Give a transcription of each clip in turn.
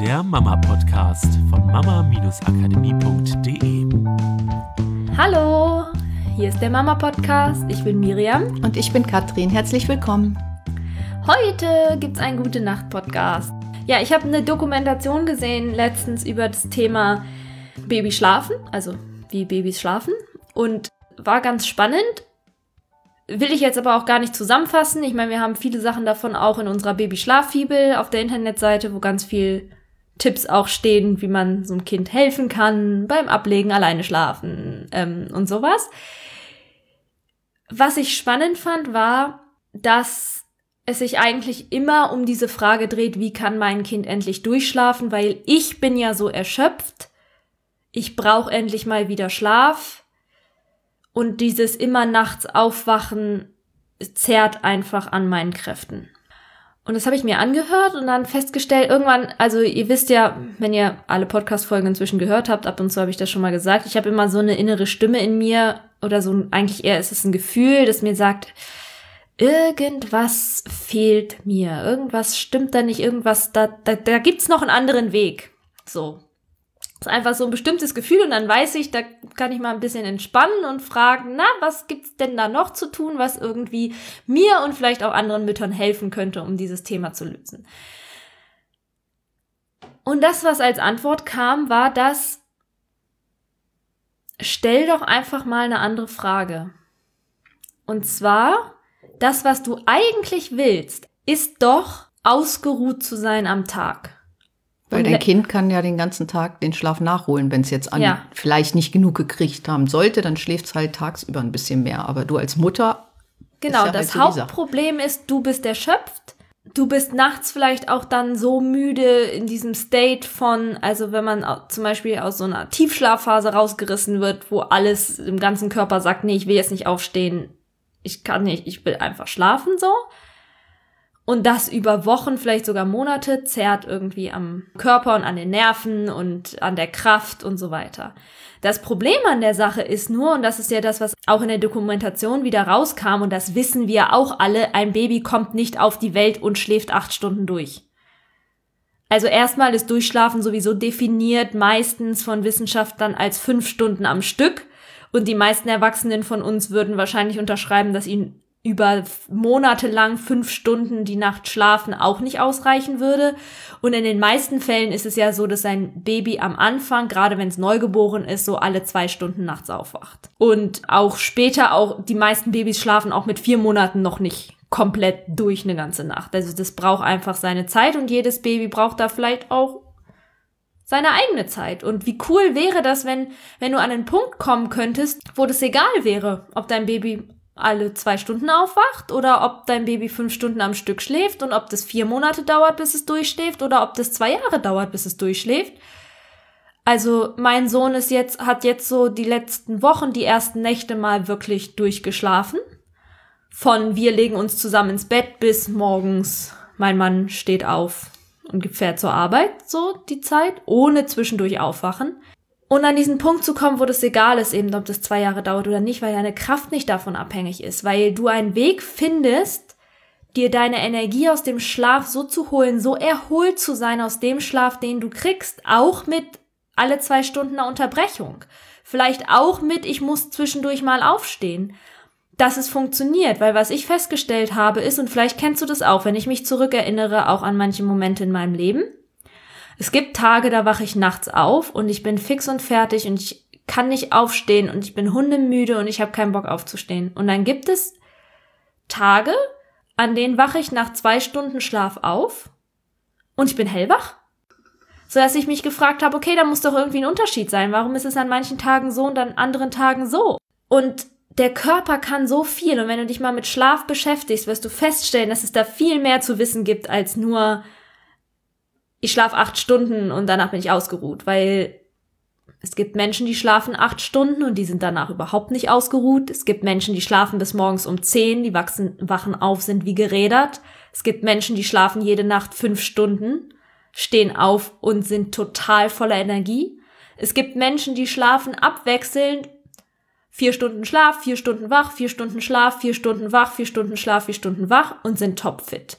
der Mama-Podcast von mama-akademie.de. Hallo, hier ist der Mama-Podcast. Ich bin Miriam. Und ich bin Katrin. Herzlich willkommen. Heute gibt es einen Gute-Nacht-Podcast. Ja, ich habe eine Dokumentation gesehen letztens über das Thema Babyschlafen, also wie Babys schlafen. Und war ganz spannend Will ich jetzt aber auch gar nicht zusammenfassen. Ich meine, wir haben viele Sachen davon auch in unserer Baby-Schlaffibel auf der Internetseite, wo ganz viel Tipps auch stehen, wie man so einem Kind helfen kann, beim Ablegen alleine schlafen ähm, und sowas. Was ich spannend fand, war, dass es sich eigentlich immer um diese Frage dreht, wie kann mein Kind endlich durchschlafen, weil ich bin ja so erschöpft, ich brauche endlich mal wieder Schlaf und dieses immer nachts aufwachen zerrt einfach an meinen Kräften. Und das habe ich mir angehört und dann festgestellt, irgendwann, also ihr wisst ja, wenn ihr alle Podcast-Folgen inzwischen gehört habt, ab und zu habe ich das schon mal gesagt, ich habe immer so eine innere Stimme in mir oder so, eigentlich eher ist es ein Gefühl, das mir sagt, irgendwas fehlt mir, irgendwas stimmt da nicht, irgendwas, da, da, da gibt's noch einen anderen Weg. So. Ist einfach so ein bestimmtes Gefühl und dann weiß ich, da kann ich mal ein bisschen entspannen und fragen, na, was gibt's denn da noch zu tun, was irgendwie mir und vielleicht auch anderen Müttern helfen könnte, um dieses Thema zu lösen. Und das, was als Antwort kam, war das, stell doch einfach mal eine andere Frage. Und zwar, das, was du eigentlich willst, ist doch ausgeruht zu sein am Tag. Weil dein Kind kann ja den ganzen Tag den Schlaf nachholen, wenn es jetzt an ja. vielleicht nicht genug gekriegt haben sollte, dann schläft es halt tagsüber ein bisschen mehr. Aber du als Mutter. Genau, ja das halt Hauptproblem ist, du bist erschöpft. Du bist nachts vielleicht auch dann so müde in diesem State von, also wenn man zum Beispiel aus so einer Tiefschlafphase rausgerissen wird, wo alles im ganzen Körper sagt, nee, ich will jetzt nicht aufstehen, ich kann nicht, ich will einfach schlafen so und das über Wochen, vielleicht sogar Monate, zerrt irgendwie am Körper und an den Nerven und an der Kraft und so weiter. Das Problem an der Sache ist nur, und das ist ja das, was auch in der Dokumentation wieder rauskam, und das wissen wir auch alle, ein Baby kommt nicht auf die Welt und schläft acht Stunden durch. Also erstmal ist Durchschlafen sowieso definiert, meistens von Wissenschaftlern als fünf Stunden am Stück. Und die meisten Erwachsenen von uns würden wahrscheinlich unterschreiben, dass ihnen über Monate lang fünf Stunden die Nacht schlafen auch nicht ausreichen würde. Und in den meisten Fällen ist es ja so, dass ein Baby am Anfang, gerade wenn es neugeboren ist, so alle zwei Stunden nachts aufwacht. Und auch später, auch die meisten Babys schlafen auch mit vier Monaten noch nicht komplett durch eine ganze Nacht. Also das braucht einfach seine Zeit und jedes Baby braucht da vielleicht auch seine eigene Zeit. Und wie cool wäre das, wenn, wenn du an einen Punkt kommen könntest, wo das egal wäre, ob dein Baby alle zwei Stunden aufwacht oder ob dein Baby fünf Stunden am Stück schläft und ob das vier Monate dauert, bis es durchschläft oder ob das zwei Jahre dauert, bis es durchschläft. Also mein Sohn ist jetzt, hat jetzt so die letzten Wochen, die ersten Nächte mal wirklich durchgeschlafen. Von wir legen uns zusammen ins Bett bis morgens mein Mann steht auf und fährt zur Arbeit, so die Zeit, ohne zwischendurch aufwachen. Und an diesen Punkt zu kommen, wo das egal ist, eben ob das zwei Jahre dauert oder nicht, weil deine Kraft nicht davon abhängig ist, weil du einen Weg findest, dir deine Energie aus dem Schlaf so zu holen, so erholt zu sein aus dem Schlaf, den du kriegst, auch mit alle zwei Stunden einer Unterbrechung. Vielleicht auch mit, ich muss zwischendurch mal aufstehen. Dass es funktioniert, weil was ich festgestellt habe ist, und vielleicht kennst du das auch, wenn ich mich zurückerinnere, auch an manche Momente in meinem Leben, es gibt Tage, da wache ich nachts auf und ich bin fix und fertig und ich kann nicht aufstehen und ich bin hundemüde und ich habe keinen Bock aufzustehen. Und dann gibt es Tage, an denen wache ich nach zwei Stunden Schlaf auf und ich bin hellwach. So dass ich mich gefragt habe, okay, da muss doch irgendwie ein Unterschied sein. Warum ist es an manchen Tagen so und an anderen Tagen so? Und der Körper kann so viel und wenn du dich mal mit Schlaf beschäftigst, wirst du feststellen, dass es da viel mehr zu wissen gibt als nur ich schlafe acht Stunden und danach bin ich ausgeruht, weil es gibt Menschen, die schlafen acht Stunden und die sind danach überhaupt nicht ausgeruht. Es gibt Menschen, die schlafen bis morgens um zehn, die wachsen, wachen auf, sind wie gerädert. Es gibt Menschen, die schlafen jede Nacht fünf Stunden, stehen auf und sind total voller Energie. Es gibt Menschen, die schlafen abwechselnd vier Stunden Schlaf, vier Stunden wach, vier Stunden Schlaf, vier Stunden wach, vier Stunden Schlaf, vier Stunden wach und sind topfit.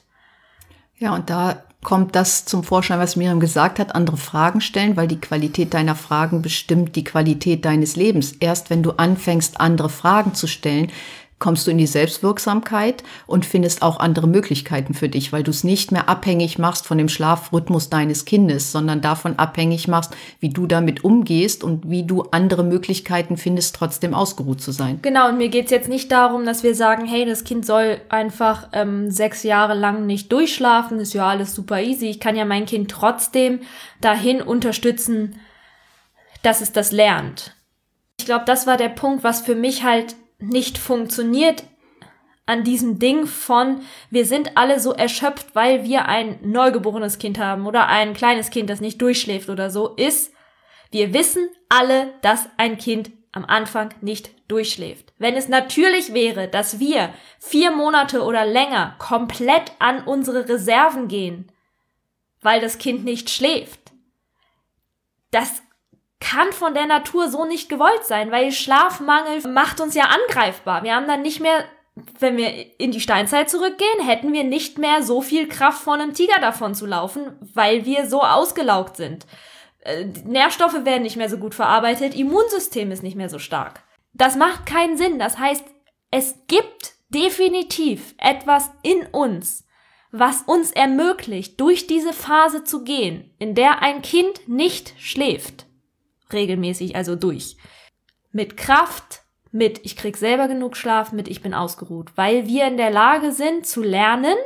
Ja, und da kommt das zum Vorschein, was Miriam gesagt hat, andere Fragen stellen, weil die Qualität deiner Fragen bestimmt die Qualität deines Lebens. Erst wenn du anfängst, andere Fragen zu stellen, kommst du in die Selbstwirksamkeit und findest auch andere Möglichkeiten für dich, weil du es nicht mehr abhängig machst von dem Schlafrhythmus deines Kindes, sondern davon abhängig machst, wie du damit umgehst und wie du andere Möglichkeiten findest, trotzdem ausgeruht zu sein. Genau, und mir geht's jetzt nicht darum, dass wir sagen, hey, das Kind soll einfach ähm, sechs Jahre lang nicht durchschlafen, ist ja alles super easy. Ich kann ja mein Kind trotzdem dahin unterstützen, dass es das lernt. Ich glaube, das war der Punkt, was für mich halt nicht funktioniert an diesem Ding von, wir sind alle so erschöpft, weil wir ein neugeborenes Kind haben oder ein kleines Kind, das nicht durchschläft oder so, ist, wir wissen alle, dass ein Kind am Anfang nicht durchschläft. Wenn es natürlich wäre, dass wir vier Monate oder länger komplett an unsere Reserven gehen, weil das Kind nicht schläft, das kann von der Natur so nicht gewollt sein, weil Schlafmangel macht uns ja angreifbar. Wir haben dann nicht mehr, wenn wir in die Steinzeit zurückgehen, hätten wir nicht mehr so viel Kraft von einem Tiger davon zu laufen, weil wir so ausgelaugt sind. Äh, Nährstoffe werden nicht mehr so gut verarbeitet, Immunsystem ist nicht mehr so stark. Das macht keinen Sinn. Das heißt, es gibt definitiv etwas in uns, was uns ermöglicht, durch diese Phase zu gehen, in der ein Kind nicht schläft regelmäßig, also durch. Mit Kraft, mit ich krieg selber genug Schlaf, mit ich bin ausgeruht, weil wir in der Lage sind zu lernen,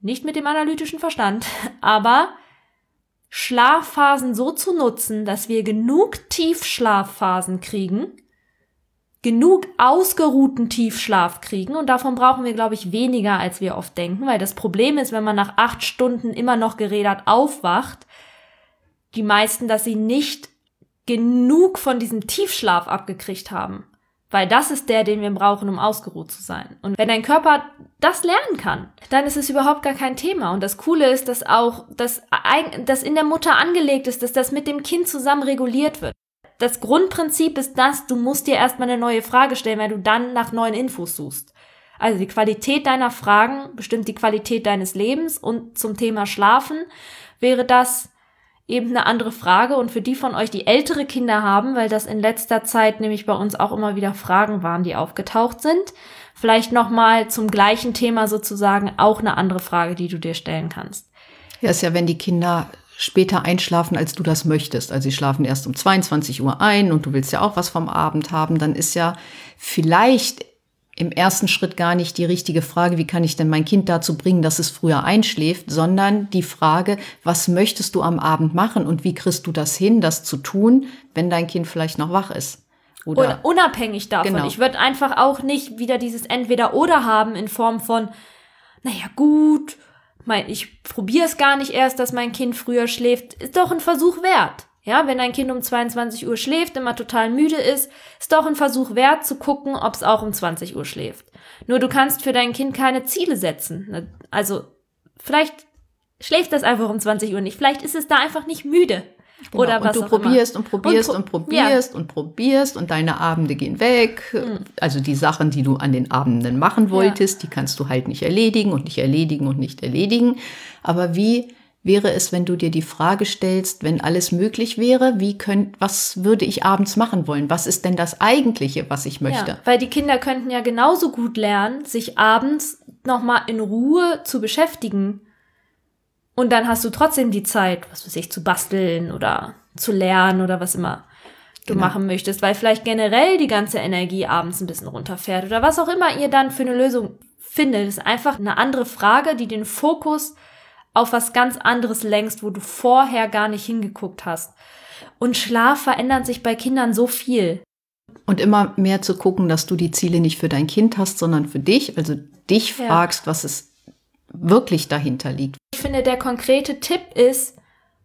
nicht mit dem analytischen Verstand, aber Schlafphasen so zu nutzen, dass wir genug Tiefschlafphasen kriegen, genug ausgeruhten Tiefschlaf kriegen. Und davon brauchen wir, glaube ich, weniger, als wir oft denken, weil das Problem ist, wenn man nach acht Stunden immer noch gerädert aufwacht, die meisten, dass sie nicht genug von diesem Tiefschlaf abgekriegt haben. Weil das ist der, den wir brauchen, um ausgeruht zu sein. Und wenn dein Körper das lernen kann, dann ist es überhaupt gar kein Thema. Und das Coole ist, dass auch das, das in der Mutter angelegt ist, dass das mit dem Kind zusammen reguliert wird. Das Grundprinzip ist das, du musst dir erstmal eine neue Frage stellen, weil du dann nach neuen Infos suchst. Also die Qualität deiner Fragen bestimmt die Qualität deines Lebens und zum Thema Schlafen wäre das, eben eine andere Frage und für die von euch, die ältere Kinder haben, weil das in letzter Zeit nämlich bei uns auch immer wieder Fragen waren, die aufgetaucht sind, vielleicht nochmal zum gleichen Thema sozusagen auch eine andere Frage, die du dir stellen kannst. Ja, ist ja, wenn die Kinder später einschlafen, als du das möchtest. Also sie schlafen erst um 22 Uhr ein und du willst ja auch was vom Abend haben, dann ist ja vielleicht im ersten Schritt gar nicht die richtige Frage, wie kann ich denn mein Kind dazu bringen, dass es früher einschläft, sondern die Frage, was möchtest du am Abend machen und wie kriegst du das hin, das zu tun, wenn dein Kind vielleicht noch wach ist? Oder und unabhängig davon. Genau. Ich würde einfach auch nicht wieder dieses Entweder-Oder haben in Form von, naja, gut, mein, ich probiere es gar nicht erst, dass mein Kind früher schläft. Ist doch ein Versuch wert. Ja, wenn dein Kind um 22 Uhr schläft, immer total müde ist, ist doch ein Versuch wert zu gucken, ob es auch um 20 Uhr schläft. Nur du kannst für dein Kind keine Ziele setzen. Ne, also vielleicht schläft das einfach um 20 Uhr nicht. Vielleicht ist es da einfach nicht müde. Genau. Oder was und du probierst und probierst und, pro und probierst ja. und probierst und deine Abende gehen weg. Mhm. Also die Sachen, die du an den Abenden machen wolltest, ja. die kannst du halt nicht erledigen und nicht erledigen und nicht erledigen. Aber wie wäre es, wenn du dir die Frage stellst, wenn alles möglich wäre, wie könnt, was würde ich abends machen wollen? Was ist denn das Eigentliche, was ich möchte? Ja, weil die Kinder könnten ja genauso gut lernen, sich abends nochmal in Ruhe zu beschäftigen. Und dann hast du trotzdem die Zeit, was weiß ich, zu basteln oder zu lernen oder was immer du genau. machen möchtest, weil vielleicht generell die ganze Energie abends ein bisschen runterfährt oder was auch immer ihr dann für eine Lösung findet. Ist einfach eine andere Frage, die den Fokus auf was ganz anderes lenkst, wo du vorher gar nicht hingeguckt hast. Und Schlaf verändert sich bei Kindern so viel. Und immer mehr zu gucken, dass du die Ziele nicht für dein Kind hast, sondern für dich. Also dich ja. fragst, was es wirklich dahinter liegt. Ich finde, der konkrete Tipp ist,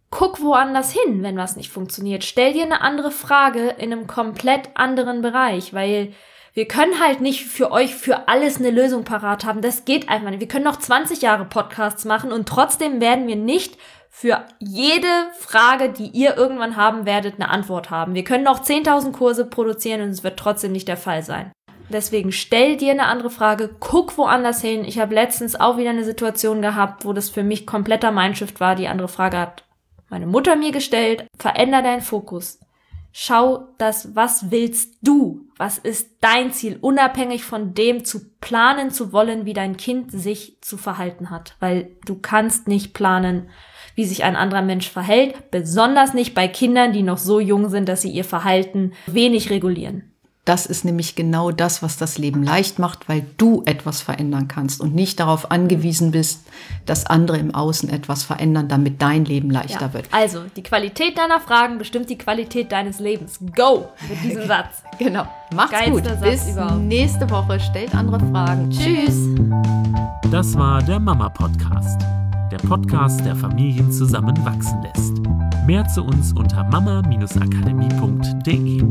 guck woanders hin, wenn was nicht funktioniert. Stell dir eine andere Frage in einem komplett anderen Bereich, weil wir können halt nicht für euch für alles eine Lösung parat haben. Das geht einfach nicht. Wir können noch 20 Jahre Podcasts machen und trotzdem werden wir nicht für jede Frage, die ihr irgendwann haben werdet, eine Antwort haben. Wir können noch 10.000 Kurse produzieren und es wird trotzdem nicht der Fall sein. Deswegen stell dir eine andere Frage, guck woanders hin. Ich habe letztens auch wieder eine Situation gehabt, wo das für mich kompletter Mindshift war. Die andere Frage hat meine Mutter mir gestellt. Veränder deinen Fokus. Schau das, was willst du? Was ist dein Ziel? Unabhängig von dem zu planen zu wollen, wie dein Kind sich zu verhalten hat. Weil du kannst nicht planen, wie sich ein anderer Mensch verhält. Besonders nicht bei Kindern, die noch so jung sind, dass sie ihr Verhalten wenig regulieren. Das ist nämlich genau das, was das Leben leicht macht, weil du etwas verändern kannst und nicht darauf angewiesen bist, dass andere im Außen etwas verändern, damit dein Leben leichter ja. wird. Also, die Qualität deiner Fragen bestimmt die Qualität deines Lebens. Go mit diesem Satz. genau. Macht's Geilster gut. Satz Bis überhaupt. nächste Woche. Stellt andere Fragen. Tschüss. Das war der Mama Podcast. Der Podcast, der Familien zusammenwachsen lässt. Mehr zu uns unter mama-akademie.de.